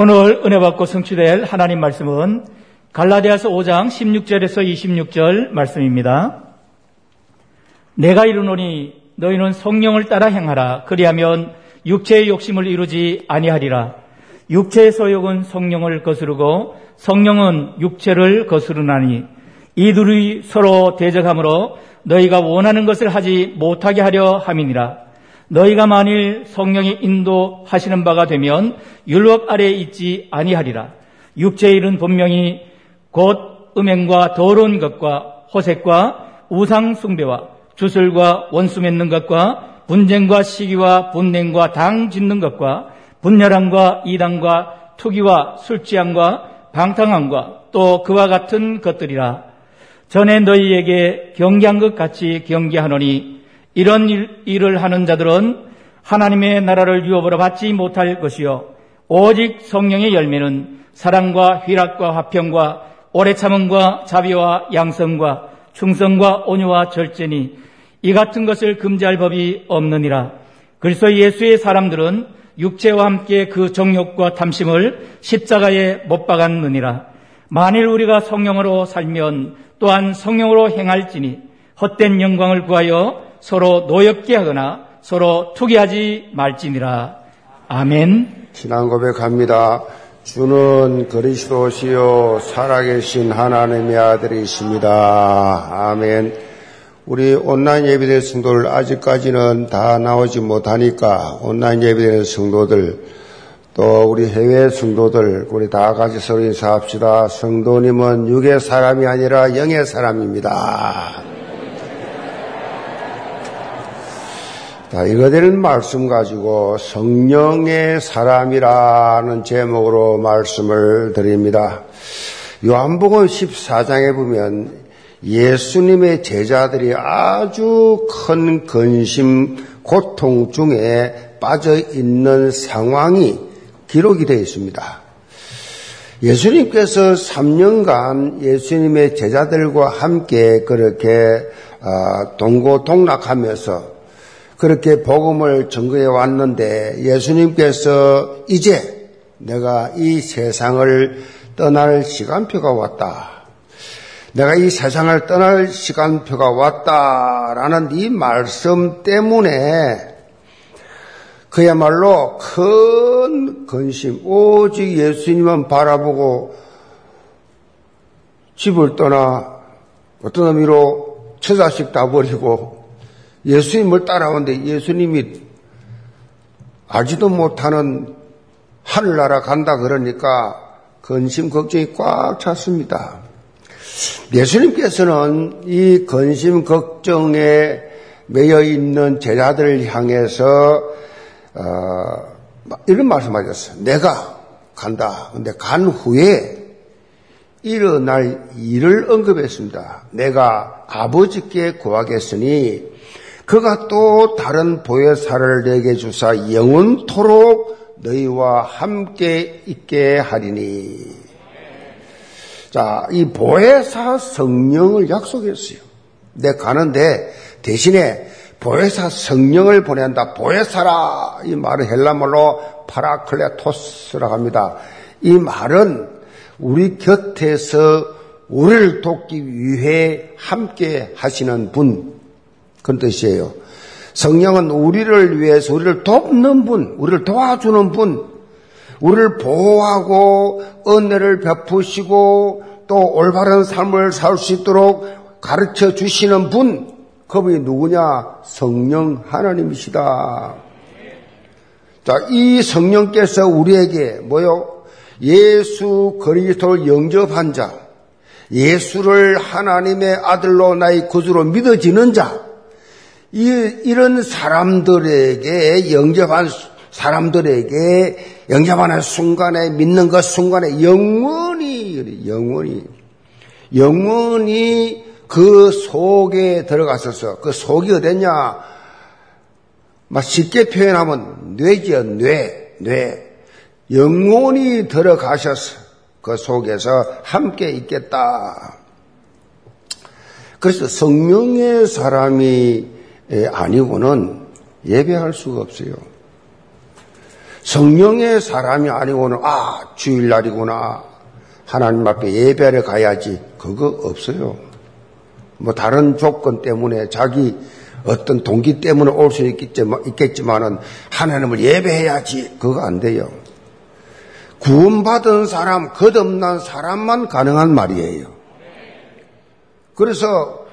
오늘 은혜 받고 성취될 하나님 말씀은 갈라디아서 5장 16절에서 26절 말씀입니다. 내가 이르노니 너희는 성령을 따라 행하라. 그리하면 육체의 욕심을 이루지 아니하리라. 육체의 소욕은 성령을 거스르고 성령은 육체를 거스르나니 이들이 서로 대적하므로 너희가 원하는 것을 하지 못하게 하려 함이니라. 너희가 만일 성령의 인도하시는 바가 되면 율법 아래에 있지 아니하리라. 육체의 일은 분명히 곧 음행과 더러운 것과 호색과 우상 숭배와 주술과 원수 맺는 것과 분쟁과 시기와 분냉과 당 짓는 것과 분열함과 이당과 투기와 술취함과 방탕함과 또 그와 같은 것들이라. 전에 너희에게 경계한 것 같이 경계하노니 이런 일, 일을 하는 자들은 하나님의 나라를 유업으로 받지 못할 것이요 오직 성령의 열매는 사랑과 희락과 화평과 오래 참음과 자비와 양성과 충성과 온유와 절제니 이 같은 것을 금지할 법이 없느니라. 그래서 예수의 사람들은 육체와 함께 그 정욕과 탐심을 십자가에 못 박았느니라. 만일 우리가 성령으로 살면 또한 성령으로 행할지니 헛된 영광을 구하여 서로 노엽게 하거나 서로 투기하지 말지니라. 아멘. 신앙 고백합니다. 주는 그리스도시요 살아계신 하나님의 아들이십니다. 아멘. 우리 온라인 예배된 성도들 아직까지는 다 나오지 못하니까 온라인 예배되는 성도들 또 우리 해외 성도들 우리 다 같이 서로 인사합시다. 성도님은 육의 사람이 아니라 영의 사람입니다. 이거 되는 말씀 가지고 성령의 사람이라는 제목으로 말씀을 드립니다. 요한복음 14장에 보면 예수님의 제자들이 아주 큰 근심, 고통 중에 빠져 있는 상황이 기록이 되어 있습니다. 예수님께서 3년간 예수님의 제자들과 함께 그렇게 아, 동고동락하면서 그렇게 복음을 증거해 왔는데 예수님께서 이제 내가 이 세상을 떠날 시간표가 왔다. 내가 이 세상을 떠날 시간표가 왔다라는 이 말씀 때문에 그야말로 큰 근심, 오직 예수님만 바라보고 집을 떠나 어떤 의미로 처자식 다 버리고 예수님을 따라오는데 예수님이 알지도 못하는 하늘나라 간다 그러니까 근심 걱정이 꽉 찼습니다. 예수님께서는 이 근심 걱정에 매여 있는 제자들을 향해서 어, 이런 말씀하셨어요. 내가 간다. 근데 간 후에 일어날 일을 언급했습니다. 내가 아버지께 구하겠으니 그가 또 다른 보혜사를 내게 주사 영원토록 너희와 함께 있게 하리니. 자, 이 보혜사 성령을 약속했어요. 내 가는데 대신에 보혜사 성령을 보낸다. 보혜사라 이 말은 헬라말로 παράκλητος라고 합니다. 이 말은 우리 곁에서 우리를 돕기 위해 함께 하시는 분, 그런 뜻이에요. 성령은 우리를 위해서 우리를 돕는 분, 우리를 도와주는 분, 우리를 보호하고 은혜를 베푸시고 또 올바른 삶을 살 수 있도록 가르쳐 주시는 분, 그분이 누구냐? 성령 하나님이시다. 자, 이 성령께서 우리에게 뭐요? 예수 그리스도를 영접한 자, 예수를 하나님의 아들로 나의 구주로 믿어지는 자, 이, 이런 사람들에게 영접한 사람들에게 영접하는 순간에 믿는 것 순간에 영원히 영원히 영원히 그 속에 들어갔었어. 그 속이 어딨냐? 막 쉽게 표현하면 뇌지요, 뇌, 뇌. 영원히 들어가셔서 그 속에서 함께 있겠다. 그래서 성령의 사람이 아니고는 예배할 수가 없어요. 성령의 사람이 아니고는 아 주일날이구나 하나님 앞에 예배를 가야지 그거 없어요. 뭐 다른 조건 때문에 자기 어떤 동기 때문에 올 수 있겠지만은 하나님을 예배해야지 그거 안 돼요. 구원받은 사람, 거듭난 사람만 가능한 말이에요. 그래서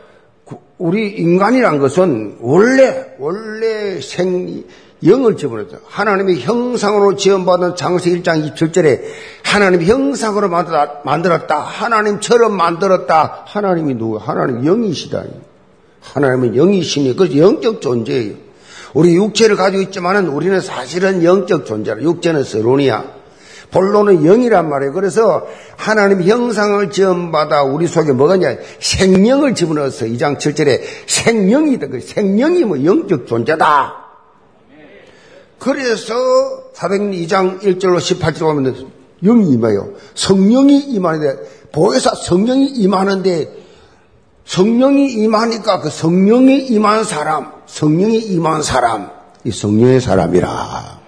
우리 인간이란 것은 원래 원래 생 영을 집어넣었죠. 하나님의 형상으로 지원받은 장세 1장 27절에 하나님의 형상으로 만들었다. 하나님처럼 만들었다. 하나님이 누구? 하나님 영이시다. 하나님은 영이시니 그 영적 존재예요. 우리 육체를 가지고 있지만은 우리는 사실은 영적 존재라. 육체는 서론이야. 본론은 영이란 말이에요. 그래서 하나님 형상을 지음받아 우리 속에 뭐가 냐 생명을 집어넣어서 2장 7절에 생명이다. 그 생명이 뭐 영적 존재다. 그래서 사도행 2장 1절로 18절 보면 영이 임해요. 성령이 임하는데 보혜사 성령이 임하는데 성령이 임하니까 그 성령이 임한 사람, 성령이 임한 사람, 이 성령의 사람이라.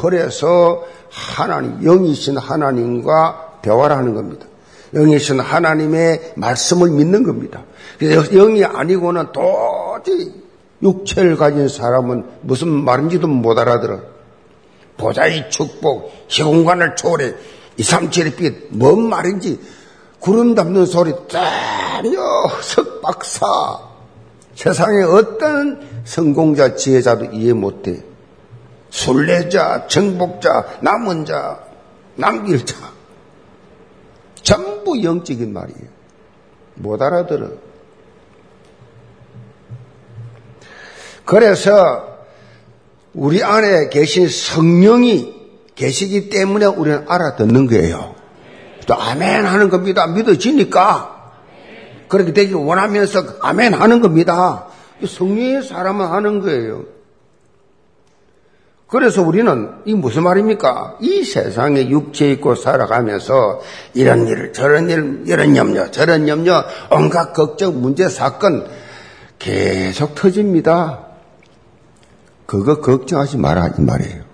그래서 하나님, 영이신 하나님과 대화를 하는 겁니다. 영이신 하나님의 말씀을 믿는 겁니다. 영이 아니고는 도저히 육체를 가진 사람은 무슨 말인지도 못 알아들어. 보좌의 축복, 시공간을 초월해, 이삼칠의 빛, 뭔 말인지, 구름 담는 소리, 전혀 석박사. 세상에 어떤 성공자, 지혜자도 이해 못해. 순례자, 정복자, 남은 자, 남길 자. 전부 영적인 말이에요. 못 알아들어. 그래서 우리 안에 계신 성령이 계시기 때문에 우리는 알아듣는 거예요. 또 아멘 하는 겁니다. 믿어지니까. 그렇게 되길 원하면서 아멘 하는 겁니다. 성령의 사람은 하는 거예요. 그래서 우리는 이 무슨 말입니까? 이 세상에 육체 있고 살아가면서 이런 일, 저런 일, 이런 염려, 저런 염려, 온갖 걱정, 문제, 사건 계속 터집니다. 그거 걱정하지 마라 이 말이에요.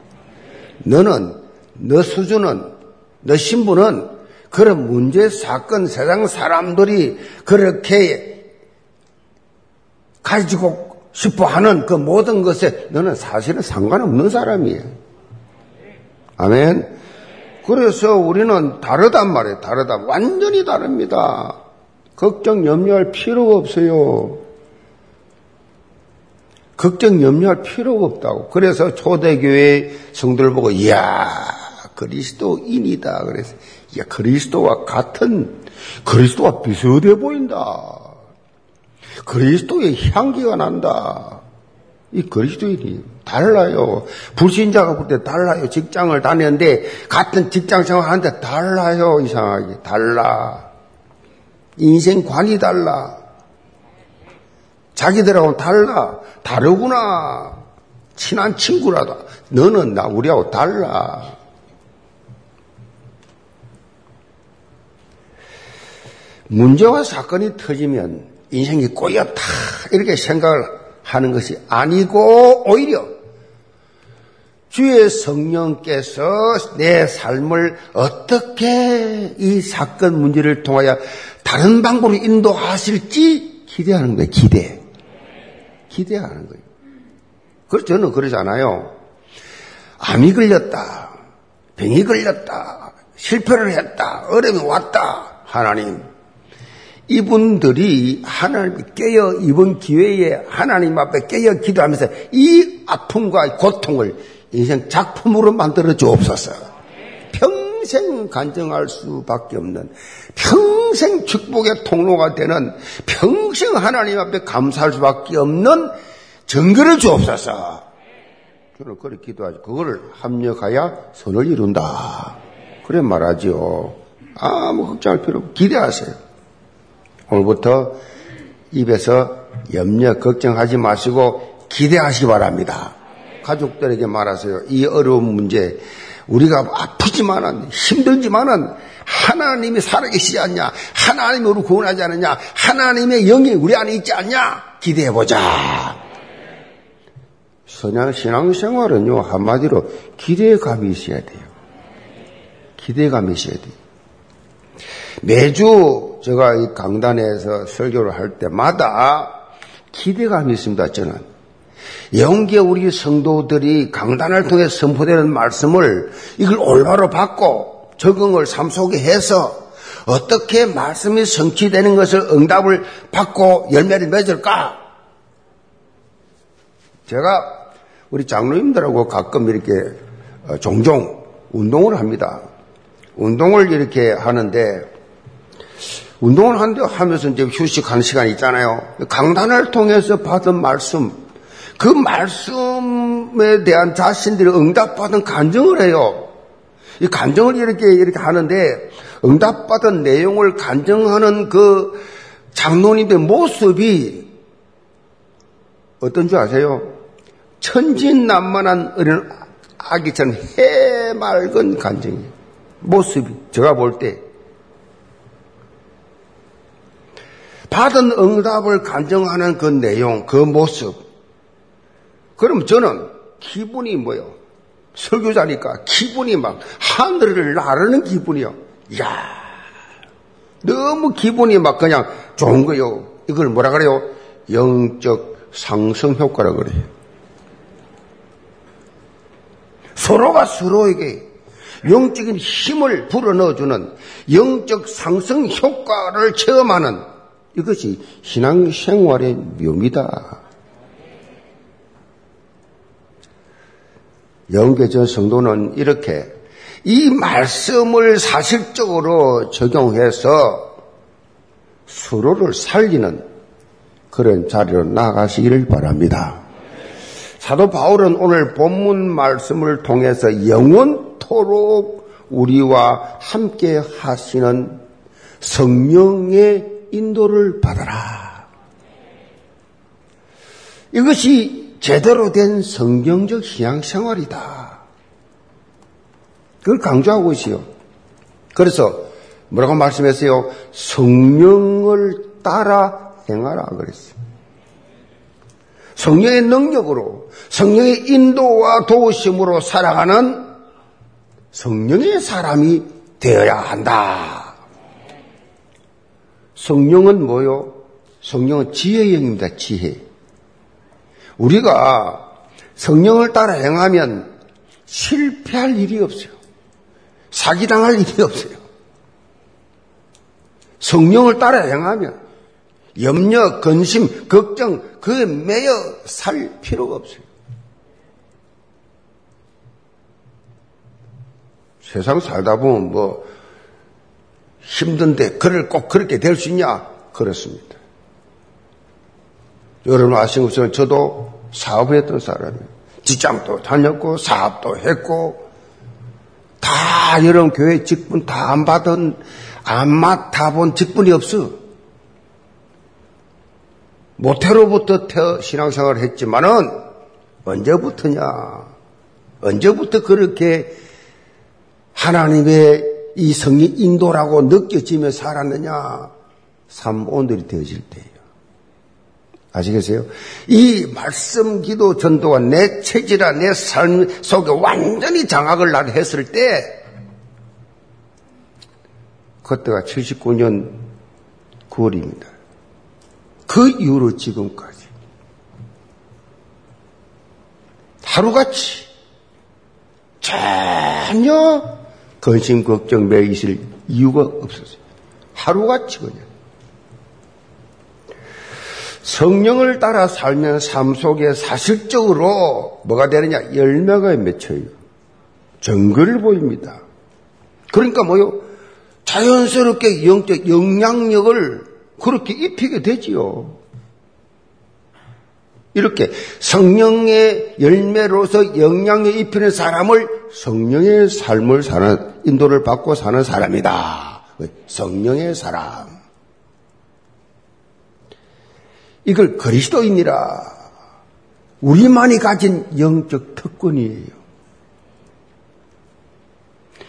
너는 너 수준은 너 신분은 그런 문제, 사건, 세상 사람들이 그렇게 가지고 싶어 하는 그 모든 것에 너는 사실은 상관없는 사람이에요. 아멘. 그래서 우리는 다르단 말이에요. 다르다. 완전히 다릅니다. 걱정, 염려할 필요가 없어요. 걱정, 염려할 필요가 없다고. 그래서 초대교회 성도를 보고, 이야, 그리스도인이다. 그래서, 야, 그리스도와 같은, 그리스도와 비슷해 보인다. 그리스도의 향기가 난다. 이 그리스도인이 달라요. 불신자가 볼 때 달라요. 직장을 다녔는데 같은 직장 생활하는데 달라요. 이상하게 달라. 인생관이 달라. 자기들하고는 달라. 다르구나. 친한 친구라도 너는 나 우리하고 달라. 문제와 사건이 터지면 인생이 꼬였다. 이렇게 생각을 하는 것이 아니고 오히려 주의 성령께서 내 삶을 어떻게 이 사건 문제를 통하여 다른 방법으로 인도하실지 기대하는 거예요. 기대. 기대하는 거예요. 그래서 저는 그러잖아요. 암이 걸렸다. 병이 걸렸다. 실패를 했다. 어려움이 왔다. 하나님, 이분들이 하나님 깨어 이번 기회에 하나님 앞에 깨어 기도하면서 이 아픔과 고통을 인생 작품으로 만들어 주옵소서. 평생 간증할 수밖에 없는 평생 축복의 통로가 되는 평생 하나님 앞에 감사할 수밖에 없는 증거를 주옵소서. 저는 그렇게 기도하죠. 그거를 합력하여 선을 이룬다. 그래 말하지요. 아무 걱정할 필요 없고 기대하세요. 오늘부터 입에서 염려, 걱정하지 마시고 기대하시기 바랍니다. 가족들에게 말하세요. 이 어려운 문제, 우리가 아프지만은, 힘들지만은, 하나님이 살아계시지 않냐? 하나님이 우리 구원하지 않느냐? 하나님의 영이 우리 안에 있지 않냐? 기대해보자. 선양 신앙생활은요, 한마디로 기대감이 있어야 돼요. 기대감이 있어야 돼요. 매주 제가 이 강단에서 설교를 할 때마다 기대감이 있습니다, 저는. 영계 우리 성도들이 강단을 통해 선포되는 말씀을 이걸 올바로 받고 적응을 삶 속에 해서 어떻게 말씀이 성취되는 것을 응답을 받고 열매를 맺을까? 제가 우리 장로님들하고 가끔 이렇게 어, 종종 운동을 합니다. 운동을 이렇게 하는데 운동을 하면서 이제 휴식하는 시간이 있잖아요. 강단을 통해서 받은 말씀, 그 말씀에 대한 자신들이 응답받은 간증을 해요. 이 간증을 이렇게 이렇게 하는데 응답받은 내용을 간증하는 그 장로님의 모습이 어떤 줄 아세요? 천진난만한 어린 아기처럼 해맑은 간증이에요. 모습이 제가 볼 때 받은 응답을 간증하는 그 내용, 그 모습. 그럼 저는 기분이 뭐요? 설교자니까 기분이 막 하늘을 나르는 기분이요. 이야, 너무 기분이 막 그냥 좋은 거요. 이걸 뭐라 그래요? 영적 상승 효과라 그래요. 서로가 서로에게 영적인 힘을 불어넣어주는 영적 상승 효과를 체험하는 이것이 신앙생활의 묘미다. 영계전 성도는 이렇게 이 말씀을 사실적으로 적용해서 서로를 살리는 그런 자리로 나가시기를 바랍니다. 사도 바울은 오늘 본문 말씀을 통해서 영원토록 우리와 함께 하시는 성령의 인도를 받아라. 이것이 제대로 된 성경적 신앙생활이다. 그걸 강조하고 있어요. 그래서 뭐라고 말씀했어요? 성령을 따라 행하라 그랬어요. 성령의 능력으로 성령의 인도와 도우심으로 살아가는 성령의 사람이 되어야 한다. 성령은 뭐요? 성령은 지혜의 영입니다. 지혜. 우리가 성령을 따라 행하면 실패할 일이 없어요. 사기당할 일이 없어요. 성령을 따라 행하면 염려, 근심, 걱정, 그에 매여 살 필요가 없어요. 세상 살다 보면 뭐 힘든데 그를 꼭 그렇게 될 수 있냐? 그렇습니다. 여러분 아시는 것처럼 저도 사업했던 사람이에요. 직장도 다녔고 사업도 했고 다 여러분 교회 직분 다 안 받은 안 맡아본 직분이 없어. 모태로부터 태어 신앙생활을 했지만은 언제부터냐? 언제부터 그렇게 하나님의 이 성의 인도라고 느껴지며 살았느냐? 삶 오늘이 되어질 때예요. 아시겠어요? 이 말씀 기도 전도가 내 체질화, 내삶 속에 완전히 장악을 나 했을 때, 그때가 79년 9월입니다. 그 이후로 지금까지. 하루같이 전혀 근심, 걱정, 매 있을 이유가 없었어요. 하루같이 그냥. 성령을 따라 살면 삶 속에 사실적으로 뭐가 되느냐? 열매가 맺혀요. 정글을 보입니다. 그러니까 뭐요? 자연스럽게 영적 영향력을 그렇게 입히게 되지요. 이렇게 성령의 열매로서 영향을 입히는 사람을 성령의 삶을 사는, 인도를 받고 사는 사람이다. 성령의 사람. 이걸 그리스도인이라 우리만이 가진 영적 특권이에요.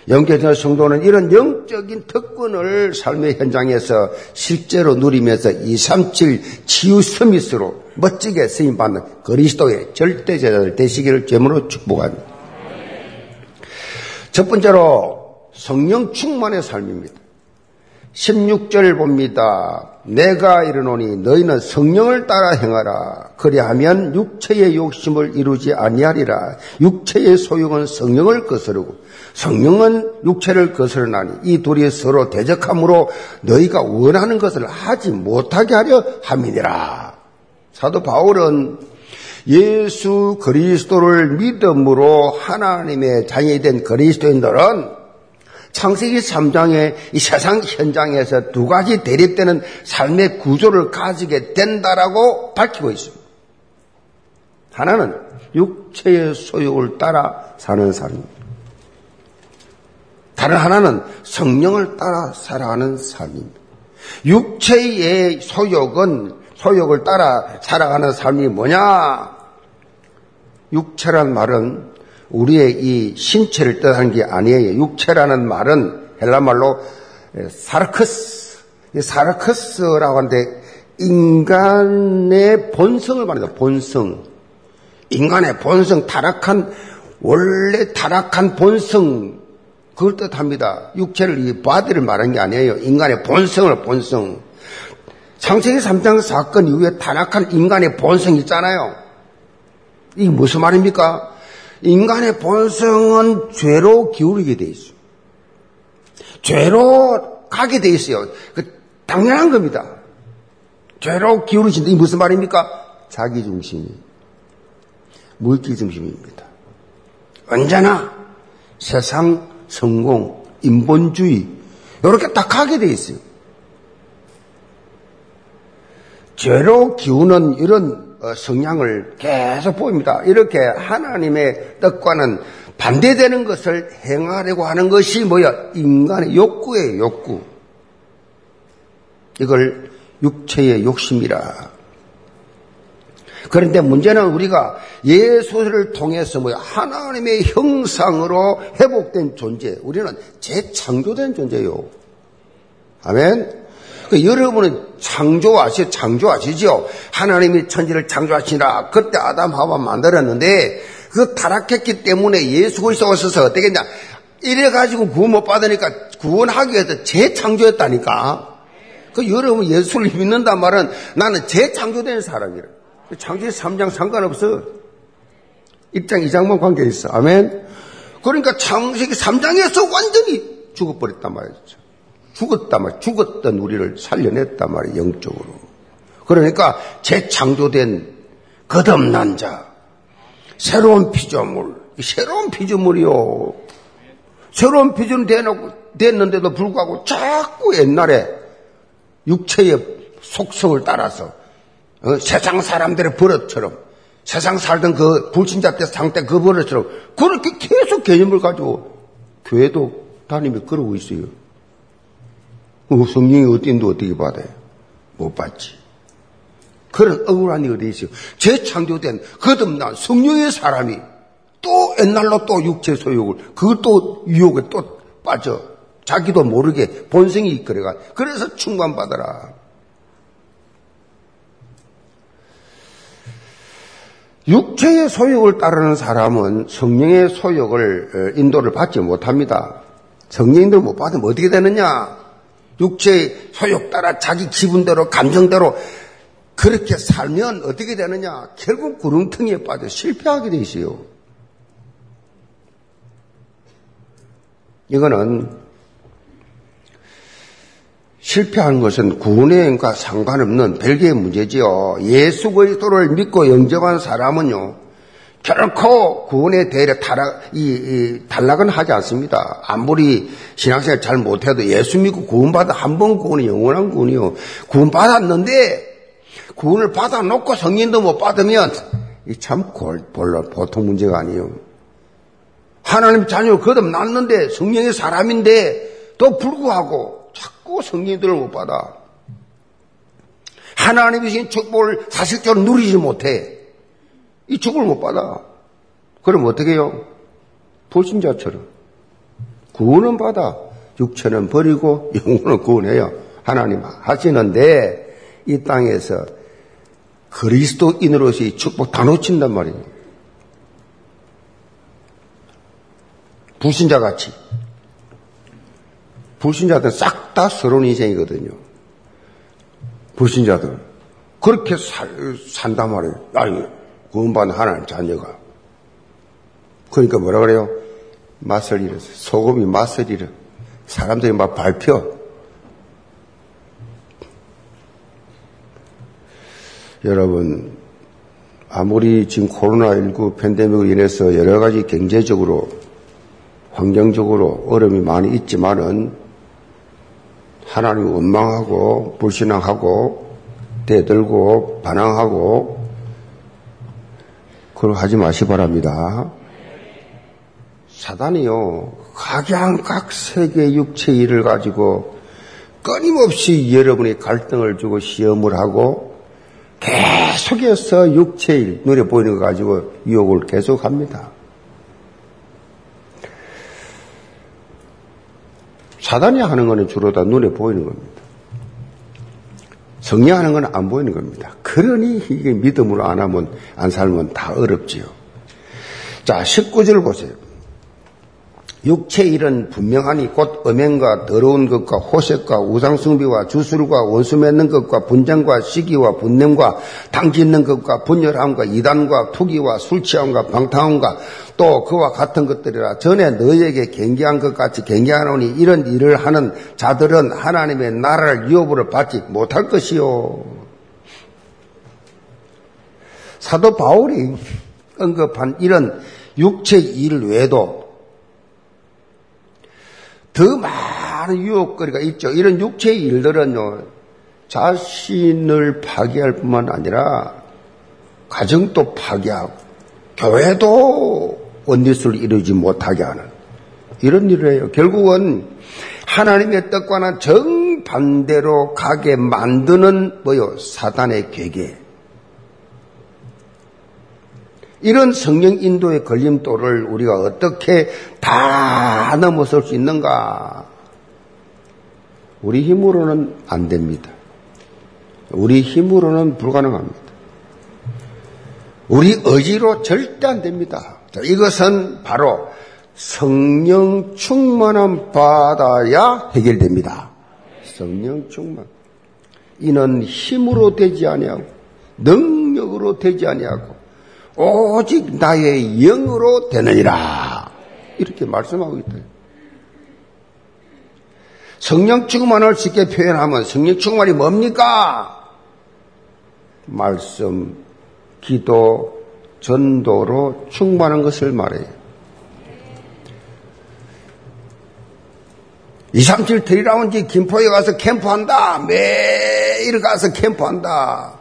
영계전 성도는 이런 영적인 특권을 삶의 현장에서 실제로 누리면서 237 치유 서밋으로 멋지게 쓰임받는 그리스도의 절대 제자들 되시기를 제물로 축복합니다. 첫 번째로 성령 충만의 삶입니다. 16절 봅니다. 내가 이르노니 너희는 성령을 따라 행하라. 그리하면 육체의 욕심을 이루지 아니하리라. 육체의 소욕은 성령을 거스르고 성령은 육체를 거스르나니 이 둘이 서로 대적함으로 너희가 원하는 것을 하지 못하게 하려 함이니라. 사도 바울은 예수 그리스도를 믿음으로 하나님의 자녀이 된 그리스도인들은 창세기 3장의 이 세상 현장에서 두 가지 대립되는 삶의 구조를 가지게 된다라고 밝히고 있습니다. 하나는 육체의 소욕을 따라 사는 삶입니다. 다른 하나는 성령을 따라 살아가는 삶입니다. 육체의 소욕은 소욕을 따라 살아가는 삶이 뭐냐? 육체란 말은 우리의 이 신체를 뜻하는 게 아니에요. 육체라는 말은 헬라 말로 사르크스, 사르크스라고 하는데 인간의 본성을 말합니다. 본성. 인간의 본성, 타락한, 원래 타락한 본성, 그걸 뜻합니다. 육체를, 이 바디를 말한 게 아니에요. 인간의 본성을, 본성. 창세기 3장 사건 이후에 타락한 인간의 본성이 있잖아요. 이게 무슨 말입니까? 인간의 본성은 죄로 기울이게 돼 있어요. 죄로 가게 돼 있어요. 그 당연한 겁니다. 죄로 기울이신다. 이 무슨 말입니까? 자기 중심이. 물질 중심입니다. 언제나 세상 성공, 인본주의, 이렇게 딱 가게 돼 있어요. 죄로 기우는 이런 어, 성향을 계속 보입니다. 이렇게 하나님의 뜻과는 반대되는 것을 행하려고 하는 것이 뭐야? 인간의 욕구예요, 욕구. 이걸 육체의 욕심이라. 그런데 문제는 우리가 예수를 통해서 뭐야? 하나님의 형상으로 회복된 존재. 우리는 재창조된 존재요. 아멘? 그 여러분은 창조하시, 창조하시죠? 하나님이 천지를 창조하시라. 그때 아담 하와 만들었는데, 그 타락했기 때문에 예수 그리스도 오셔서 어떻게 했냐? 이래가지고 구원 못 받으니까 구원하기 위해서 재창조했다니까. 그 여러분 예수를 믿는단 말은 나는 재창조된 사람이라. 창조기 3장 상관없어. 1장, 2장만 관계 있어. 아멘. 그러니까 창세기 3장에서 완전히 죽어버렸단 말이죠. 죽었단 말, 죽었던 우리를 살려냈단 말이에요, 영적으로. 그러니까 재창조된 거듭난 자, 새로운 피조물, 새로운 피조물이요. 새로운 피조물 되놓고, 됐는데도 불구하고 자꾸 옛날에 육체의 속성을 따라서 어, 세상 사람들의 버릇처럼 세상 살던 그 불신자 때 상태 그 버릇처럼 그렇게 계속 개념을 가지고 교회도 다니며 그러고 있어요. 그 성령이 어딘데 어떻게 받아요? 못 받지. 그런 억울한 일이 어디 있어요? 재창조된 거듭난 성령의 사람이 또 옛날로 또 육체 소욕을, 그것도 유혹에 또 빠져. 자기도 모르게 본성이 이끌어가. 그래서 충만받아라. 육체의 소욕을 따르는 사람은 성령의 소욕을 어, 인도를 받지 못합니다. 성령인들 못 받으면 어떻게 되느냐? 육체의 소욕 따라 자기 기분대로 감정대로 그렇게 살면 어떻게 되느냐? 결국 구렁텅이에 빠져 실패하게 돼 있어요. 이거는 실패한 것은 구원과 상관없는 별개의 문제지요. 예수 그리스도를 믿고 영접한 사람은요. 결코 구원의 대례 타락, 이, 이, 탈락은 하지 않습니다. 아무리 신앙생활 잘 못해도 예수 믿고 구원받아 한 번 구원이 영원한 구원이요. 구원받았는데 구원을 받아놓고 성인도 못 받으면 참 볼로 보통 문제가 아니에요. 하나님 자녀 거듭났는데 성령의 사람인데 또 불구하고 자꾸 성인들을 못 받아. 하나님이 주신 축복을 사실적으로 누리지 못해. 이 축을 못 받아. 그럼 어떻게 해요? 불신자처럼. 구원은 받아. 육체는 버리고 영혼은 구원해요. 하나님 하시는데 이 땅에서 그리스도인으로서의 축복 다 놓친단 말이에요. 불신자 같이. 불신자들 싹다 서러운 인생이거든요. 불신자들. 그렇게 살, 산단 말이에요. 아니, 구원받은 하나님 자녀가. 그러니까 뭐라 그래요? 맛을 잃었어. 소금이 맛을 잃어. 사람들이 막 밟혀. 여러분, 아무리 지금 코로나19 팬데믹으로 인해서 여러 가지 경제적으로, 환경적으로 어려움이 많이 있지만은 하나님 원망하고 불신앙하고 대들고 반항하고 그걸 하지 마시 바랍니다. 사단이요, 각양각 세계 육체 일을 가지고 끊임없이 여러분이 갈등을 주고 시험을 하고 계속해서 육체일, 눈에 보이는 거 가지고 유혹을 계속 합니다. 사단이 하는 거는 주로 다 눈에 보이는 겁니다. 성령하는 건 안 보이는 겁니다. 그러니 이게 믿음으로 안 하면, 안 살면 다 어렵지요. 자, 19절 보세요. 육체 일은 분명하니 곧 음행과 더러운 것과 호색과 우상숭비와 주술과 원수 맺는 것과 분쟁과 시기와 분냄과 당짓는 것과 분열함과 이단과 투기와 술취함과 방탕함과 또 그와 같은 것들이라 전에 너에게 경계한 것 같이 경계하노니 이런 일을 하는 자들은 하나님의 나라를 유업으로 받지 못할 것이요. 사도 바울이 언급한 이런 육체 일 외에도 더 많은 유혹거리가 있죠. 이런 육체의 일들은요, 자신을 파괴할 뿐만 아니라 가정도 파괴하고 교회도 원리수를 이루지 못하게 하는 이런 일을 해요. 결국은 하나님의 뜻과는 정반대로 가게 만드는 뭐요? 사단의 계계. 이런 성령 인도의 걸림돌을 우리가 어떻게 다 넘어설 수 있는가? 우리 힘으로는 안 됩니다. 우리 힘으로는 불가능합니다. 우리 의지로 절대 안 됩니다. 이것은 바로 성령 충만함 받아야 해결됩니다. 성령 충만. 이는 힘으로 되지 아니하고 능력으로 되지 아니하고 오직 나의 영으로 되느니라. 이렇게 말씀하고 있다. 성령 충만을 쉽게 표현하면 성령 충만이 뭡니까? 말씀, 기도, 전도로 충만한 것을 말해요. 2, 3, 7 트리라운지 김포에 가서 캠프한다. 매일 가서 캠프한다.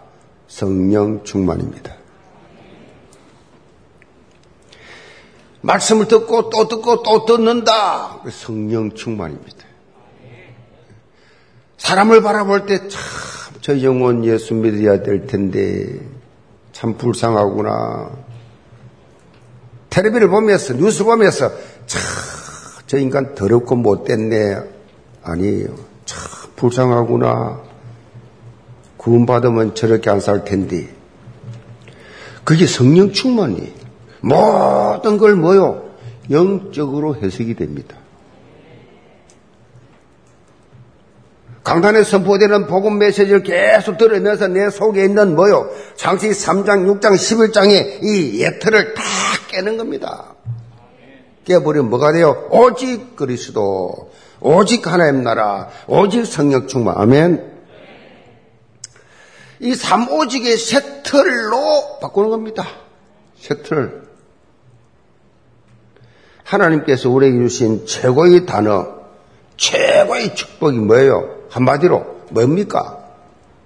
성령 충만입니다. 말씀을 듣고 또 듣고 또 듣는다. 성령 충만입니다. 사람을 바라볼 때 참, 저 영혼 예수 믿어야 될 텐데, 참 불쌍하구나. 텔레비를 보면서, 뉴스 보면서, 참, 저 인간 더럽고 못됐네. 아니에요. 참, 불쌍하구나. 구원받으면 저렇게 안 살 텐데. 그게 성령 충만이에요. 모든 걸 뭐요? 영적으로 해석이 됩니다. 강단에 선포되는 복음 메시지를 계속 들으면서 내 속에 있는 뭐요? 장시 3장, 6장, 11장의 이 예틀을 다 깨는 겁니다. 깨버리면 뭐가 돼요? 오직 그리스도, 오직 하나님 나라, 오직 성령 충만. 아멘. 이 삼오직의 세틀로 바꾸는 겁니다. 세틀. 하나님께서 우리에게 주신 최고의 단어, 최고의 축복이 뭐예요? 한마디로 뭡니까?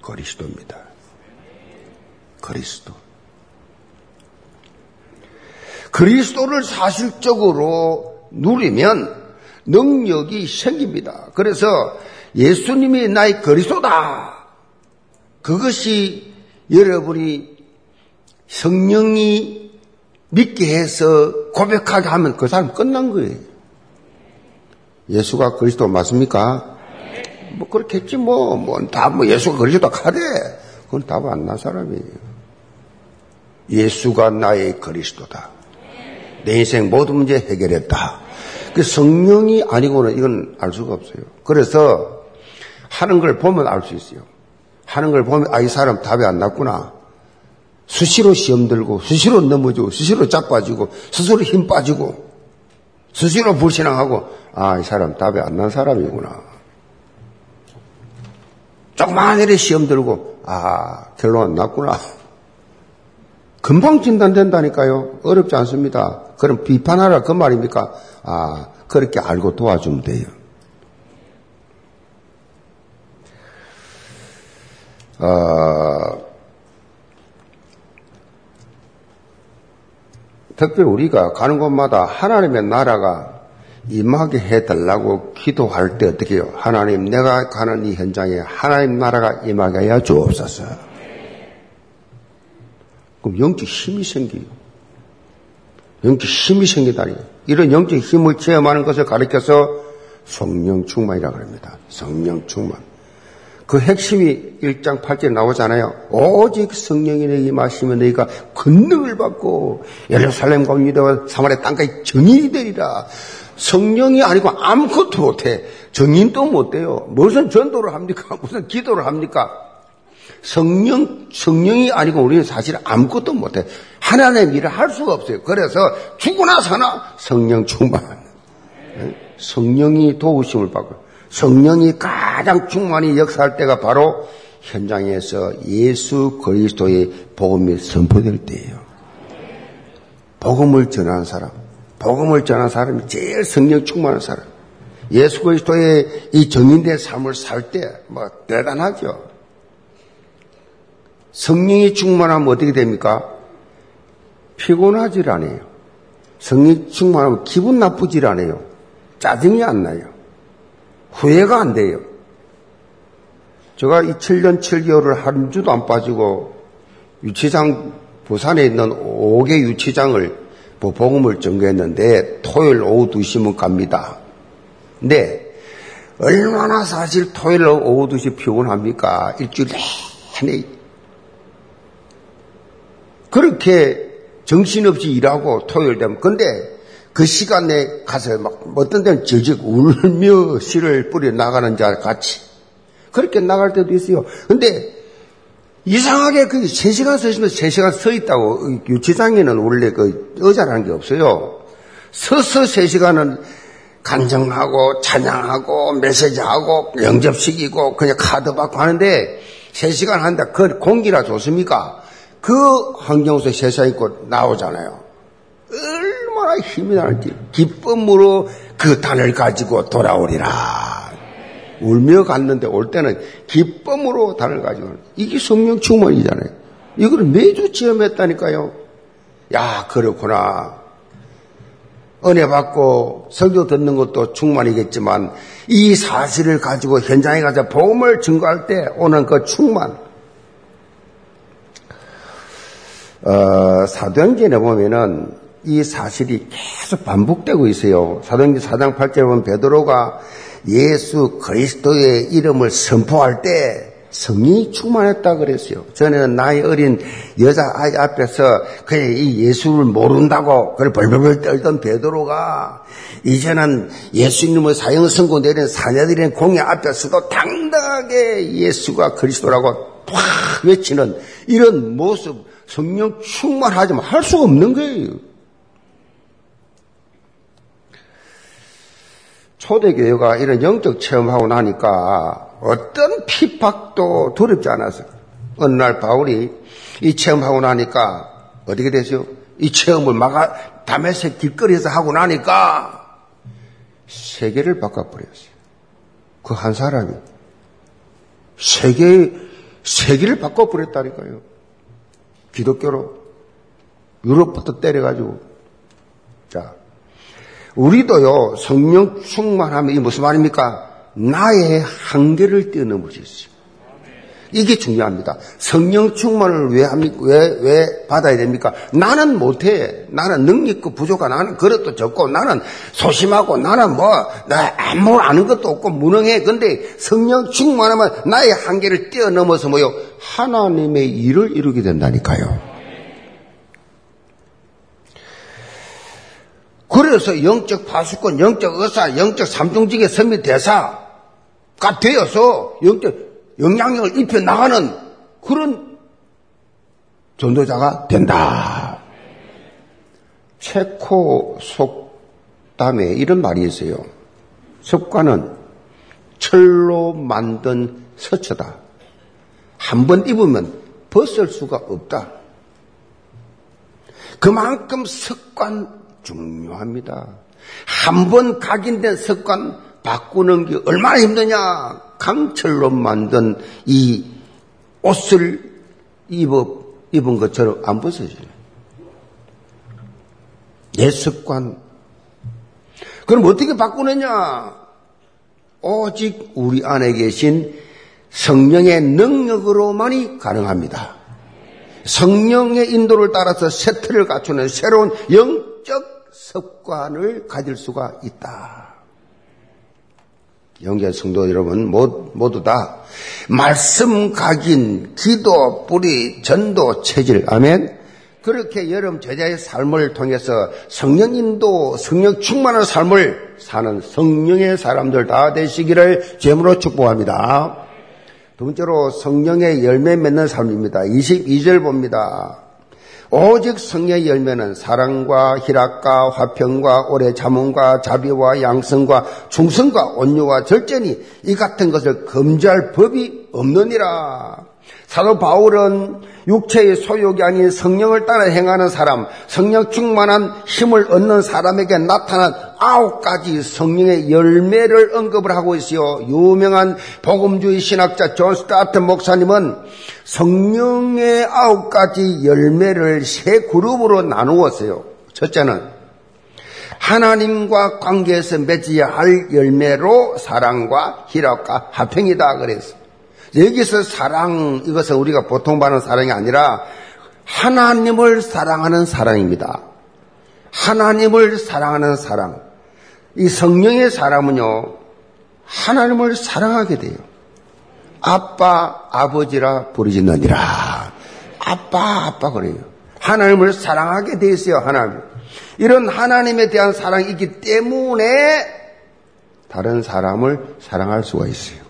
그리스도입니다. 그리스도. 그리스도를 사실적으로 누리면 능력이 생깁니다. 그래서 예수님이 나의 그리스도다. 그것이 여러분이 성령이 믿게 해서 고백하게 하면 그 사람 끝난 거예요. 예수가 그리스도 맞습니까? 뭐 그렇겠지 뭐, 뭐 다뭐 뭐 예수가 그리스도 하되 그건 답 안 나 사람이에요. 예수가 나의 그리스도다. 내 인생 모든 문제 해결했다. 그 성령이 아니고는 이건 알 수가 없어요. 그래서 하는 걸 보면 알 수 있어요. 하는 걸 보면 아 이 사람 답이 안 났구나. 수시로 시험 들고 수시로 넘어지고 수시로 자빠지고 스스로 힘 빠지고 수시로 불신앙하고 아 이 사람 답이 안 난 사람이구나. 조그마한 일에 시험 들고 아 결론 안 났구나. 금방 진단된다니까요. 어렵지 않습니다. 그럼 비판하라 그 말입니까? 아, 그렇게 알고 도와주면 돼요. 어, 특별히 우리가 가는 곳마다 하나님의 나라가 임하게 해달라고 기도할 때 어떻게 해요? 하나님, 내가 가는 이 현장에 하나님 나라가 임하게 해야 주옵소서. 그럼 영적 힘이 생겨요. 영적 힘이 생기다니. 이런 영적 힘을 체험하는 것을 가리켜서 성령 충만이라고 합니다. 성령 충만. 그 핵심이 1장 8절에 나오잖아요. 오직 성령이 내게 임하시면 너희가 권능을 받고 예루살렘과 유대와 사마리아 땅까지 정인이 되리라. 성령이 아니고 아무것도 못해. 정인도 못돼요. 무슨 전도를 합니까? 무슨 기도를 합니까? 성령, 성령이 아니고 우리는 사실 아무것도 못해. 하나님의 일을 할 수가 없어요. 그래서 죽으나 사나 성령 충만. 성령이 도우심을 받고 성령이 가장 충만히 역사할 때가 바로 현장에서 예수 그리스도의 복음이 선포될 때예요. 복음을 전하는 사람, 복음을 전하는 사람이 제일 성령 충만한 사람. 예수 그리스도의 이 정인된 삶을 살 때 뭐 대단하죠. 성령이 충만하면 어떻게 됩니까? 피곤하질 않아요. 성령이 충만하면 기분 나쁘질 않아요. 짜증이 안 나요. 후회가 안 돼요. 제가 이 7년 7개월을 한 주도 안 빠지고 유치장 부산에 있는 5개 유치장을 복음을 전개했는데 토요일 오후 2시면 갑니다. 근데 얼마나 사실 토요일 오후 2시 피곤합니까? 일주일 내내 그렇게 정신없이 일하고 토요일 되면 근데 그 시간에 가서 막 어떤 데는 저적 울며 씨를 뿌려 나가는 자 같이 그렇게 나갈 때도 있어요. 근데 이상하게 그 3시간 서 있으면 3시간 서 있다고 유치장에는 원래 그 의자라는 게 없어요. 서서 3시간은 간정하고 찬양하고 메시지하고 영접식이고 그냥 카드 받고 하는데 3시간 한다. 그 공기라 좋습니까? 그 환경에서 세상에 있고 나오잖아요. 얼마나 힘이 나는지 기쁨으로 그 단을 가지고 돌아오리라. 울며 갔는데 올 때는 기쁨으로 단을 가지고 이게 성령 충만이잖아요. 이걸 매주 체험했다니까요. 야 그렇구나. 은혜 받고 설교 듣는 것도 충만이겠지만 이 사실을 가지고 현장에 가서 복음을 증거할 때 오는 그 충만 어, 사도행전에 보면은 이 사실이 계속 반복되고 있어요. 사도행전 4장 8절에 보면 베드로가 예수 그리스도의 이름을 선포할 때 성이 충만했다 그랬어요. 전에는 나이 어린 여자 아이 앞에서 그냥 이 예수를 모른다고 그걸 벌벌벌 떨던 베드로가 이제는 예수님의 사형 선고 내린 사녀들의 공예 앞에서도 당당하게 예수가 그리스도라고 팍 외치는 이런 모습 성령 충만하지만 할 수가 없는 거예요. 초대교회가 이런 영적 체험하고 나니까 어떤 핍박도 두렵지 않았어요. 어느 날 바울이 이 체험하고 나니까 어떻게 되죠? 이 체험을 막아 담에서 길거리에서 하고 나니까 세계를 바꿔버렸어요. 그 한 사람이 세계 세계를 바꿔버렸다니까요. 기독교로 유럽부터 때려가지고 자 우리도요 성령 충만하면 이 무슨 말입니까? 나의 한계를 뛰어넘을 수 있어요. 이게 중요합니다. 성령 충만을 왜 합니까? 왜, 왜 받아야 됩니까? 나는 못해. 나는 능력 있고 부족한 나는 그릇도 적고 나는 소심하고 나는 뭐, 나 아무 아는 것도 없고 무능해. 근데 성령 충만하면 나의 한계를 뛰어넘어서 뭐요? 하나님의 일을 이루게 된다니까요. 그래서 영적 파수권, 영적 의사, 영적 삼중직의 선미 대사가 되어서 영적 영향력을 입혀 나가는 그런 전도자가 된다. 체코 속담에 이런 말이 있어요. 습관은 철로 만든 서처다. 한 번 입으면 벗을 수가 없다. 그만큼 습관 중요합니다. 한 번 각인된 습관 바꾸는 게 얼마나 힘드냐. 강철로 만든 이 옷을 입어, 입은 것처럼 안 벗어져요. 내 습관. 그럼 어떻게 바꾸느냐? 오직 우리 안에 계신 성령의 능력으로만이 가능합니다. 성령의 인도를 따라서 세트를 갖추는 새로운 영적 습관을 가질 수가 있다. 영계 성도 여러분 모두 다 말씀 각인, 기도, 뿌리, 전도, 체질, 아멘. 그렇게 여러분 제자의 삶을 통해서 성령 인도, 성령 충만한 삶을 사는 성령의 사람들 다 되시기를 제물로 축복합니다. 두 번째로 성령의 열매 맺는 삶입니다. 22절 봅니다. 오직 성의 열매는 사랑과 희락과 화평과 오래 자문과 자비와 양성과 충성과 온유와 절제니 이 같은 것을 금지할 법이 없느니라. 사도 바울은 육체의 소욕이 아닌 성령을 따라 행하는 사람, 성령 충만한 힘을 얻는 사람에게 나타난 아홉 가지 성령의 열매를 언급을 하고 있어요. 유명한 복음주의 신학자 존 스토트 목사님은 성령의 아홉 가지 열매를 세 그룹으로 나누었어요. 첫째는 하나님과 관계에서 맺어야 할 열매로 사랑과 희락과 화평이다 그랬어요. 여기서 사랑, 이것은 우리가 보통 받는 사랑이 아니라 하나님을 사랑하는 사랑입니다. 하나님을 사랑하는 사랑. 이 성령의 사람은요, 하나님을 사랑하게 돼요. 아빠, 아버지라 부르짖느니라. 아빠, 아빠 그래요. 하나님을 사랑하게 돼 있어요, 하나님. 이런 하나님에 대한 사랑이 있기 때문에 다른 사람을 사랑할 수가 있어요.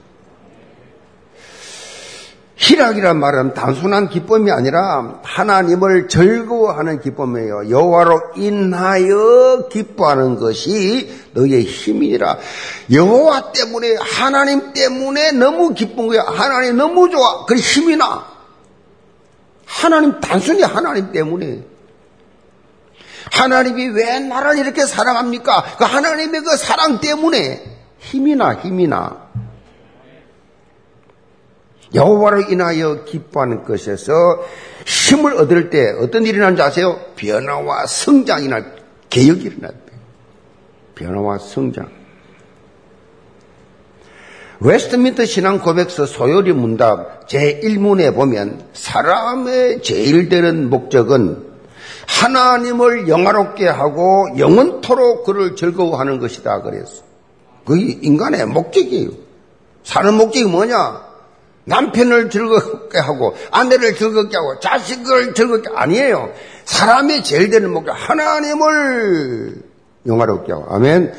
희락이란 말은 단순한 기쁨이 아니라 하나님을 즐거워하는 기쁨이에요. 여호와로 인하여 기뻐하는 것이 너의 힘이라. 여호와 때문에 하나님 때문에 너무 기쁜 거야. 하나님 너무 좋아. 그래 힘이 나. 하나님 단순히 하나님 때문에. 하나님이 왜 나를 이렇게 사랑합니까? 그 하나님의 그 사랑 때문에 힘이 나, 힘이 나. 여호와로 인하여 기뻐하는 것에서 힘을 얻을 때 어떤 일이 나는지 아세요? 변화와 성장이나 개혁이 때. 변화와 성장. 웨스트민스터 신앙 고백서 소요리 문답 제1문에 보면 사람의 제일 되는 목적은 하나님을 영화롭게 하고 영원토록 그를 즐거워하는 것이다 그랬어. 그게 인간의 목적이에요. 사는 목적이 뭐냐? 남편을 즐겁게 하고 아내를 즐겁게 하고 자식을 즐겁게 아니에요. 사람의 제일 되는 목적 하나님을 영화롭게 하고 아멘.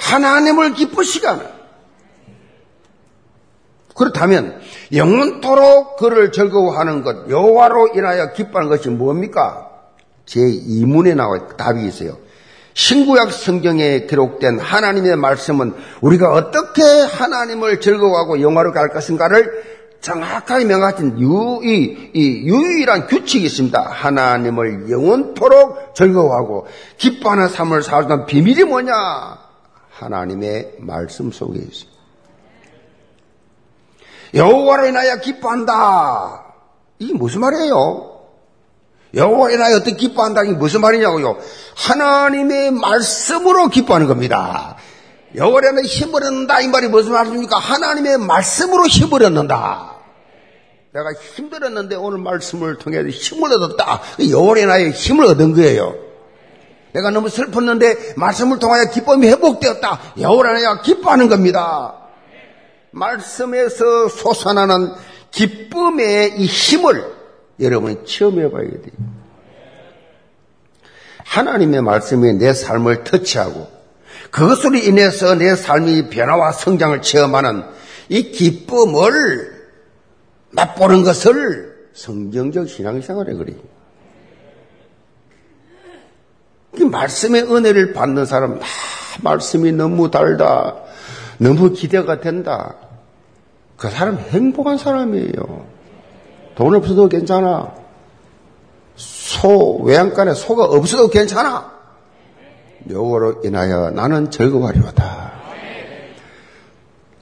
하나님을 기쁘시게 하는. 그렇다면 영원토록 그를 즐거워하는 것 여호와로 인하여 기뻐하는 것이 뭡니까? 제 2문에 나와 답이 있어요. 신구약 성경에 기록된 하나님의 말씀은 우리가 어떻게 하나님을 즐거워하고 영화롭게 할 것인가를 정확하게 명확한 유의, 이 유일한 규칙이 있습니다. 하나님을 영원토록 즐거워하고 기뻐하는 삶을 살던 비밀이 뭐냐? 하나님의 말씀 속에 있습니다. 여호와로 인하여 기뻐한다. 이게 무슨 말이에요? 여호와로 인하여 어떻게 기뻐한다? 이게 무슨 말이냐고요? 하나님의 말씀으로 기뻐하는 겁니다. 인하여 힘을 얻는다. 이 말이 무슨 말입니까? 하나님의 말씀으로 힘을 얻는다. 내가 힘들었는데 오늘 말씀을 통해 힘을 얻었다. 여월의 나의 힘을 얻은 거예요. 내가 너무 슬펐는데 말씀을 통하여 기쁨이 회복되었다. 여월 안에 기뻐하는 겁니다. 말씀에서 솟아나는 기쁨의 이 힘을 여러분이 체험해 봐야 돼요. 하나님의 말씀이 내 삶을 터치하고 그것으로 인해서 내 삶이 변화와 성장을 체험하는 이 기쁨을 맛보는 것을 성경적 신앙생활에 그래요. 그 말씀의 은혜를 받는 사람, 아, 말씀이 너무 달다. 너무 기대가 된다. 그 사람 행복한 사람이에요. 돈 없어도 괜찮아. 소, 외양간에 소가 없어도 괜찮아. 요거로 인하여 나는 즐거워하리로다.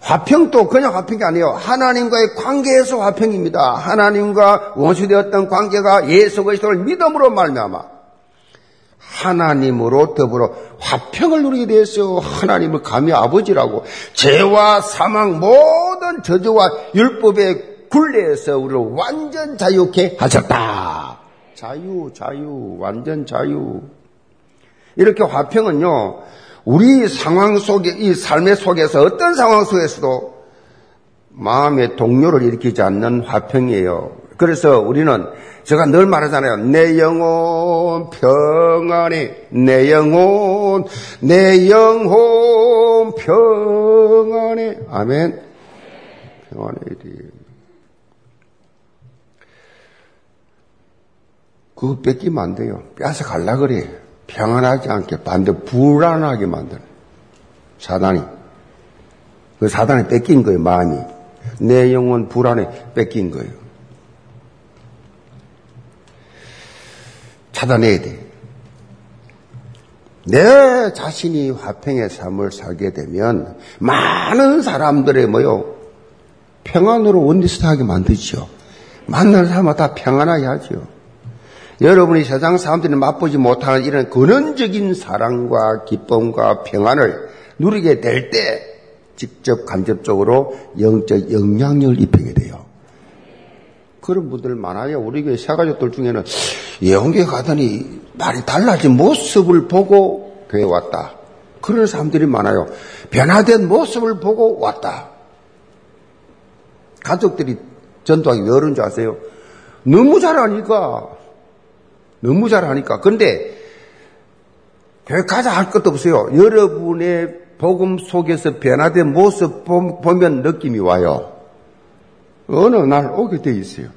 화평도 그냥 화평이 아니에요. 하나님과의 관계에서 화평입니다. 하나님과 원수되었던 관계가 예수 그리스도를 믿음으로 말미암아 하나님으로 더불어 화평을 누리게 되었어요. 하나님을 감히 아버지라고 죄와 사망 모든 저주와 율법의 굴레에서 우리를 완전 자유케 하셨다. 자유, 자유, 완전 자유. 이렇게 화평은요, 우리 상황 속에, 이 삶의 속에서 어떤 상황 속에서도 마음의 동료를 일으키지 않는 화평이에요. 그래서 우리는 제가 늘 말하잖아요. 내 영혼 평안해. 내 영혼, 내 영혼 평안해. 아멘. 돼. 그거 뺏기면 안 돼요. 뺏어 갈라 그래. 평안하지 않게 반대 불안하게 만드는 사단이. 그 사단이 뺏긴 거예요, 마음이. 내 영혼 불안에 뺏긴 거예요. 찾아내야 돼. 내 자신이 화평의 삶을 살게 되면 많은 사람들의 뭐요 평안으로 원리스트하게 만들죠. 만나는 사람마다 평안하게 하죠. 여러분이 세상 사람들이 맛보지 못하는 이런 근원적인 사랑과 기쁨과 평안을 누리게 될 때 직접 간접적으로 영적 영향력을 입히게 돼요. 그런 분들 많아요. 우리 교회 새가족들 중에는 예언교회 가더니 말이 달라진 모습을 보고 교회 왔다. 그런 사람들이 많아요. 변화된 모습을 보고 왔다. 가족들이 전도하기 왜 그런 줄 아세요? 너무 잘하니까. 너무 잘하니까. 교회 가자 할 것도 없어요. 여러분의 복음 속에서 변화된 모습 보면 느낌이 와요. 어느 날 오게 돼 있어요.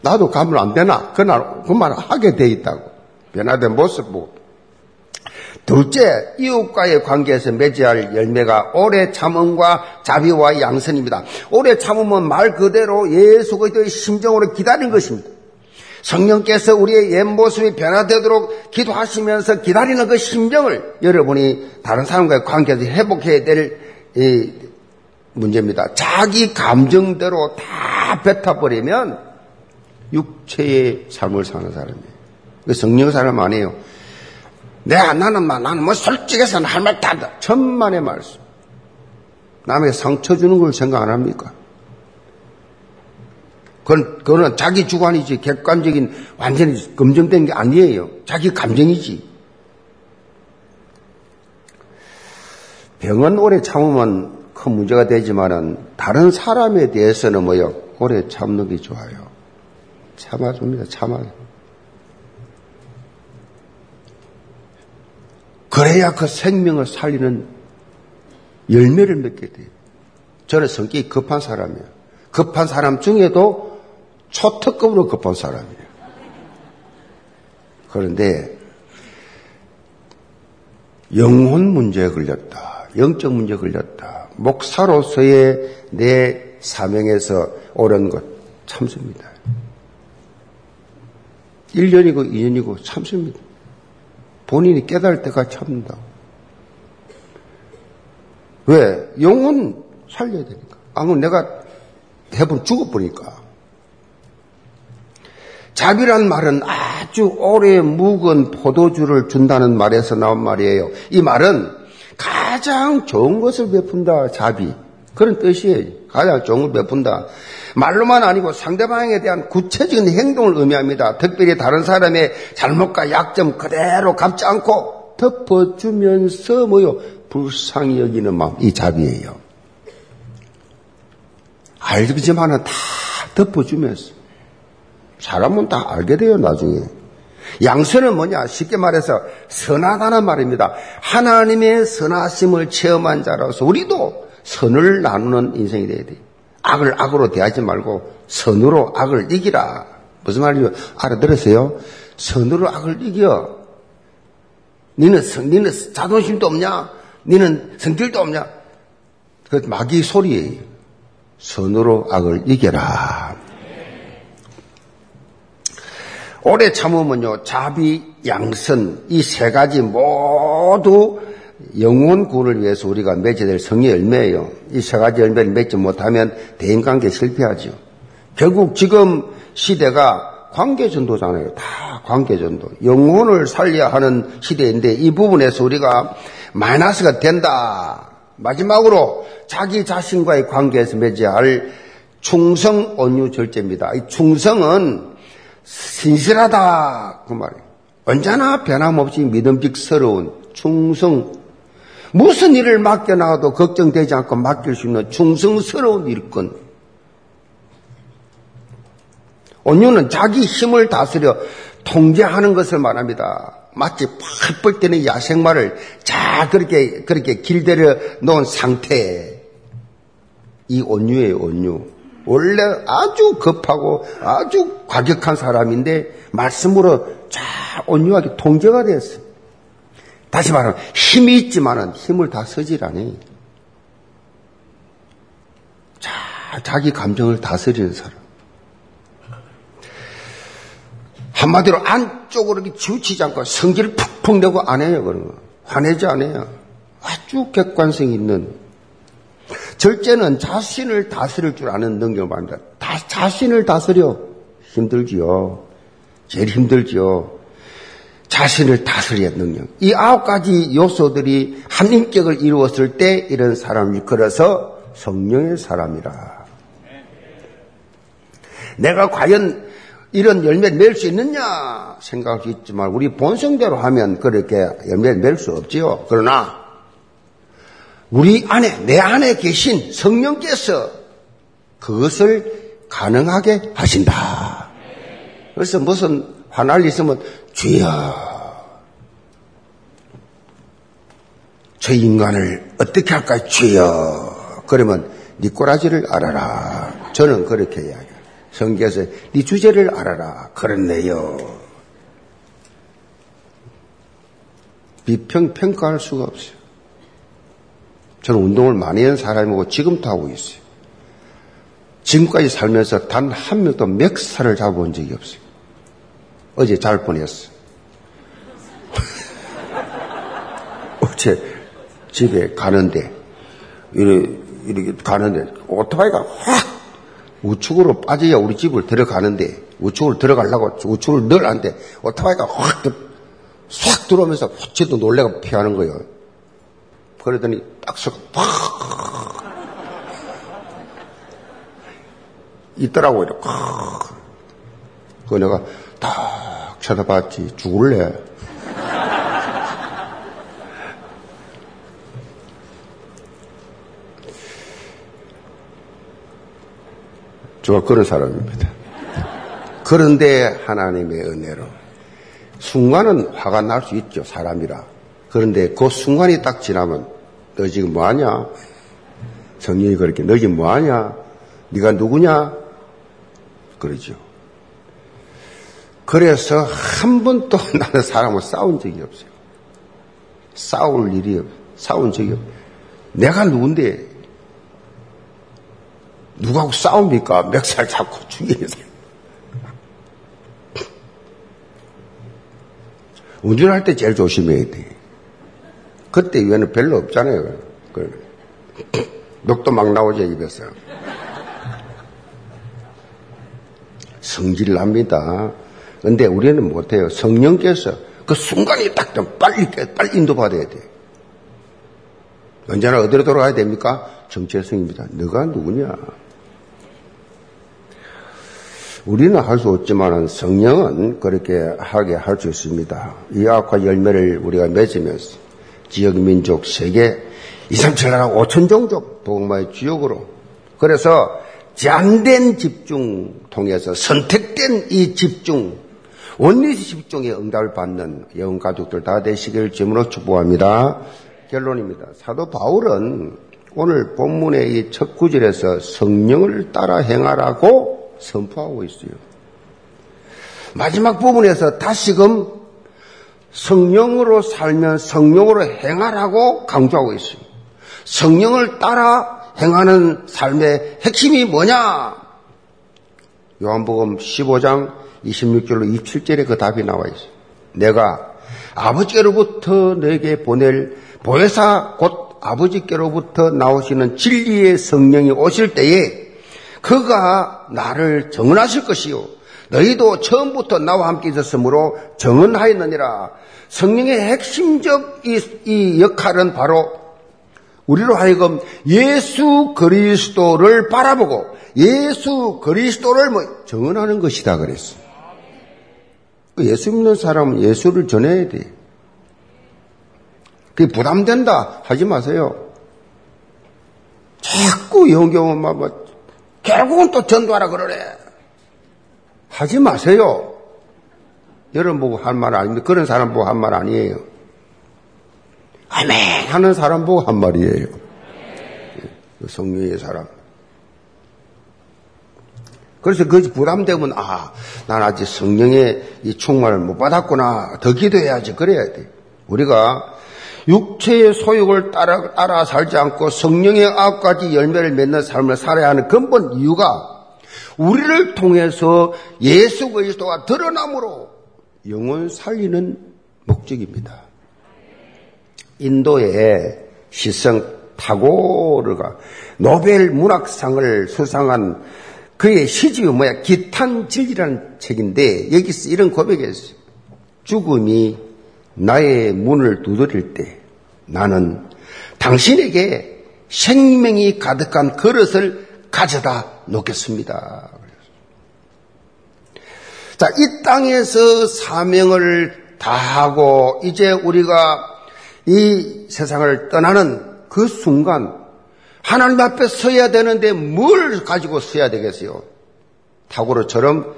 나도 가면 안 되나? 그날 그만 하게 돼 있다고. 변화된 모습 보고. 둘째, 이웃과의 관계에서 맺어야 열매가 오래 참음과 자비와 양선입니다. 오래 참음은 말 그대로 예수 그리스도의 심정으로 기다린 것입니다. 성령께서 우리의 옛 모습이 변화되도록 기도하시면서 기다리는 그 심정을 여러분이 다른 사람과의 관계에서 회복해야 될 문제입니다. 자기 감정대로 다 뱉어버리면 육체의 삶을 사는 사람이에요. 그 성령 사람 아니에요. 내가 나는 막 나는 뭐 솔직해서는 할말 다 한다. 천만의 말씀. 남에게 상처 주는 걸 생각 안 합니까? 그건, 그거는 자기 주관이지 객관적인 완전히 검증된 게 아니에요. 자기 감정이지. 병은 오래 참으면 큰 문제가 되지만은 다른 사람에 대해서는 뭐요? 오래 참는 게 좋아요. 참아줍니다. 참아요. 그래야 그 생명을 살리는 열매를 맺게 돼요. 저는 성격이 급한 사람이에요. 급한 사람 중에도 초특급으로 급한 사람이에요. 그런데 영혼 문제에 걸렸다. 영적 문제에 걸렸다. 목사로서의 내 사명에서 옳은 것 참습니다. 1년이고 2년이고 참습니다. 본인이 깨달을 때까지 참는다. 왜? 영혼 살려야 되니까. 아, 그 내가 해본 죽어보니까. 자비란 말은 아주 오래 묵은 포도주를 준다는 말에서 나온 말이에요. 이 말은 가장 좋은 것을 베푼다, 자비. 그런 뜻이에요. 가장 좋은 걸 베푼다. 말로만 아니고 상대방에 대한 구체적인 행동을 의미합니다. 특별히 다른 사람의 잘못과 약점 그대로 갚지 않고 덮어주면서 뭐요? 불쌍히 여기는 마음, 이 자비예요. 알지만은 다 덮어주면서. 사람은 다 알게 돼요, 나중에. 양선은 뭐냐? 쉽게 말해서 선하다는 말입니다. 하나님의 선하심을 체험한 자라서 우리도 선을 나누는 인생이 돼야 돼. 악을 악으로 대하지 말고 선으로 악을 이기라. 무슨 말이죠? 알아들었어요? 선으로 악을 이겨. 니는 성, 니는 자존심도 없냐? 니는 성질도 없냐? 그 마귀 소리예요. 선으로 악을 이겨라. 오래 참으면요, 자비, 양선, 이 세 가지 모두 영혼 구원을 위해서 우리가 맺어야 될 성의 열매예요. 이 세 가지 열매를 맺지 못하면 대인관계 실패하죠. 결국 지금 시대가 관계전도잖아요. 다 관계전도. 영혼을 살려야 하는 시대인데 이 부분에서 우리가 마이너스가 된다. 마지막으로 자기 자신과의 관계에서 맺어야 할 충성 온유 절제입니다. 이 충성은 신실하다 그 말이에요. 언제나 변함없이 믿음직스러운 충성 무슨 일을 맡겨놔도 걱정되지 않고 맡길 수 있는 충성스러운 일꾼. 온유는 자기 힘을 다스려 통제하는 것을 말합니다. 마치 펄펄 뛰는 야생마를 잘 그렇게, 그렇게 길들여 놓은 상태. 이 온유예요, 온유. 원래 아주 급하고 아주 과격한 사람인데 말씀으로 잘 온유하게 통제가 되었어요. 다시 말하면 힘이 있지만은 힘을 다 쓰질 않아요. 잘 자기 감정을 다스리는 사람. 한마디로 안쪽으로 이렇게 치우치지 않고 성질을 푹푹 내고 안 해요, 그런 거. 화내지 않아요. 아주 객관성 있는 절제는 자신을 다스릴 줄 아는 능력을 말합니다. 다, 자신을 다스려. 힘들지요. 제일 힘들지요. 자신을 다스려야 능력. 이 아홉 가지 요소들이 한 인격을 이루었을 때 이런 사람을 일컬어서 성령의 사람이라. 내가 과연 이런 열매를 맺을 수 있느냐 생각할 수 있지만 우리 본성대로 하면 그렇게 열매를 맺을 수 없지요. 그러나 우리 안에, 내 안에 계신 성령께서 그것을 가능하게 하신다. 그래서 무슨 화날 일 있으면 주여, 저 인간을 어떻게 할까요? 주여. 그러면 네 꼬라지를 알아라. 저는 그렇게 이야기해요. 성경에서 네 주제를 알아라. 그렇네요. 비평, 평가할 수가 없어요. 저는 운동을 많이 한 사람이고 지금도 하고 있어요. 지금까지 살면서 단 한 명도 멱살을 잡아본 적이 없어요. 어제 잘 뻔했어. 어제 집에 가는데, 이렇게, 이렇게 가는데, 오토바이가 확 우측으로 빠져야 우리 집을 들어가는데, 우측으로 들어가려고 우측으로 늘었는데, 오토바이가 확, 싹 들어오면서 후치도 놀래가 피하는 거예요. 그러더니 딱 서고 팍 있더라고요. 그 내가 딱 쳐다봤지 죽을래. 저 그런 사람입니다. 그런데 하나님의 은혜로 순간은 화가 날 수 있죠 사람이라. 그런데 그 순간이 딱 지나면 너 지금 뭐하냐? 성령이 그렇게 너 지금 뭐하냐? 네가 누구냐? 그러죠. 그래서 한 번도 나는 사람을 싸운 적이 없어요. 싸울 일이 없어요. 싸운 적이 없어요. 내가 누군데 누구하고 싸웁니까? 멱살 잡고 사람. 운전할 때 제일 조심해야 돼. 그때 이후에는 별로 없잖아요. 그, 녹도 막 나오죠, 입에서. 성질 납니다. 근데 우리는 못해요. 성령께서 그 순간이 딱 좀 빨리, 빨리 인도받아야 돼. 언제나 어디로 돌아가야 됩니까? 정체성입니다. 너가 누구냐? 우리는 할 수 없지만 성령은 그렇게 하게 할 수 있습니다. 이 악과 열매를 우리가 맺으면서 지역, 민족, 세계, 2, 3, 7, 8, 5천 종족, 복음화의 지역으로. 그래서 제한된 집중 통해서 선택된 이 집중, 원리 집중의 응답을 받는 영혼 가족들 다 되시길 주문으로 축복합니다. 결론입니다. 사도 바울은 오늘 본문의 이 첫 구절에서 성령을 따라 행하라고 선포하고 있어요. 마지막 부분에서 다시금 성령으로 살면 성령으로 행하라고 강조하고 있어요. 성령을 따라 행하는 삶의 핵심이 뭐냐? 요한복음 15장 26절로 27절에 그 답이 나와 있어요. 내가 아버지께로부터 내게 보낼 보혜사 곧 아버지께로부터 나오시는 진리의 성령이 오실 때에 그가 나를 정언하실 것이요. 너희도 처음부터 나와 함께 있었으므로 정언하였느니라. 성령의 핵심적 이, 이 역할은 바로 우리로 하여금 예수 그리스도를 바라보고 예수 그리스도를 뭐 정언하는 것이다 그랬어. 그 예수 믿는 사람은 예수를 전해야 돼. 그게 부담된다 하지 마세요. 자꾸 영경은 막, 뭐, 결국은 또 전도하라 그러래. 하지 마세요. 여러분 보고 할말 아닙니다. 그런 사람 보고 한 말 아니에요. 아멘 하는 사람 보고 한 말이에요. 그 성령의 사람. 그래서 그 부담되면 아, 난 아직 성령의 이 충만을 못 받았구나. 더 기도해야지. 그래야 돼. 우리가 육체의 소욕을 따라, 따라 살지 않고 성령의 악까지 열매를 맺는 삶을 살아야 하는 근본 이유가 우리를 통해서 예수 그리스도가 드러남으로 영혼 살리는 목적입니다. 인도의 시성 타고르가 노벨 문학상을 수상한 그의 시집이 뭐야? 기탄질이라는 책인데 여기서 이런 고백이 있어요. 죽음이 나의 문을 두드릴 때 나는 당신에게 생명이 가득한 그릇을 가져다 놓겠습니다. 자, 이 땅에서 사명을 다하고 이제 우리가 이 세상을 떠나는 그 순간 하나님 앞에 서야 되는데 뭘 가지고 서야 되겠어요? 타고로처럼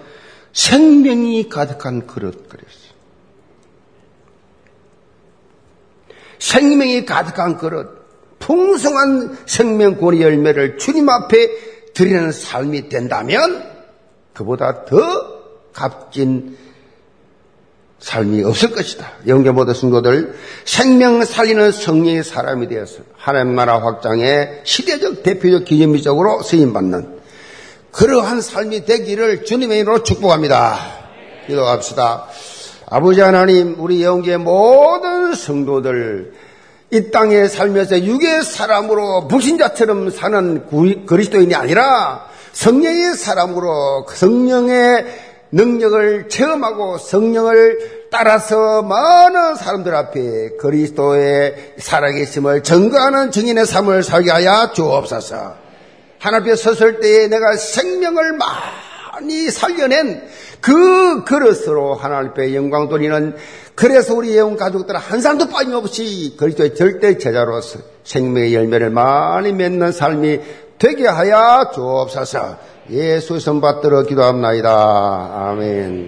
생명이 가득한 그릇 그랬어요. 생명이 가득한 그릇, 풍성한 생명권의 열매를 주님 앞에 드리는 삶이 된다면 그보다 더 값진 삶이 없을 것이다. 영계 모든 성도들 생명 살리는 성령의 사람이 되어서 하나님 나라 확장의 시대적 대표적 기념비적으로 쓰임받는 그러한 삶이 되기를 주님의 이름으로 축복합니다. 기도합시다. 아버지 하나님, 우리 영계 모든 성도들, 이 땅에 살면서 육의 사람으로 불신자처럼 사는 그리스도인이 아니라 성령의 사람으로 성령의 능력을 체험하고 성령을 따라서 많은 사람들 앞에 그리스도의 살아계심을 증거하는 증인의 삶을 살게 하여 주옵소서. 하나님 앞에 섰을 때에 내가 생명을 많이 살려낸 그 그릇으로 하나님 앞에 영광 돌리는 그래서 우리 예원 가족들 한 사람도 빠짐없이 그리스도의 절대 제자로서 생명의 열매를 많이 맺는 삶이 되게 하여 주옵소서. 예수 선받들어 기도합나이다. 아멘.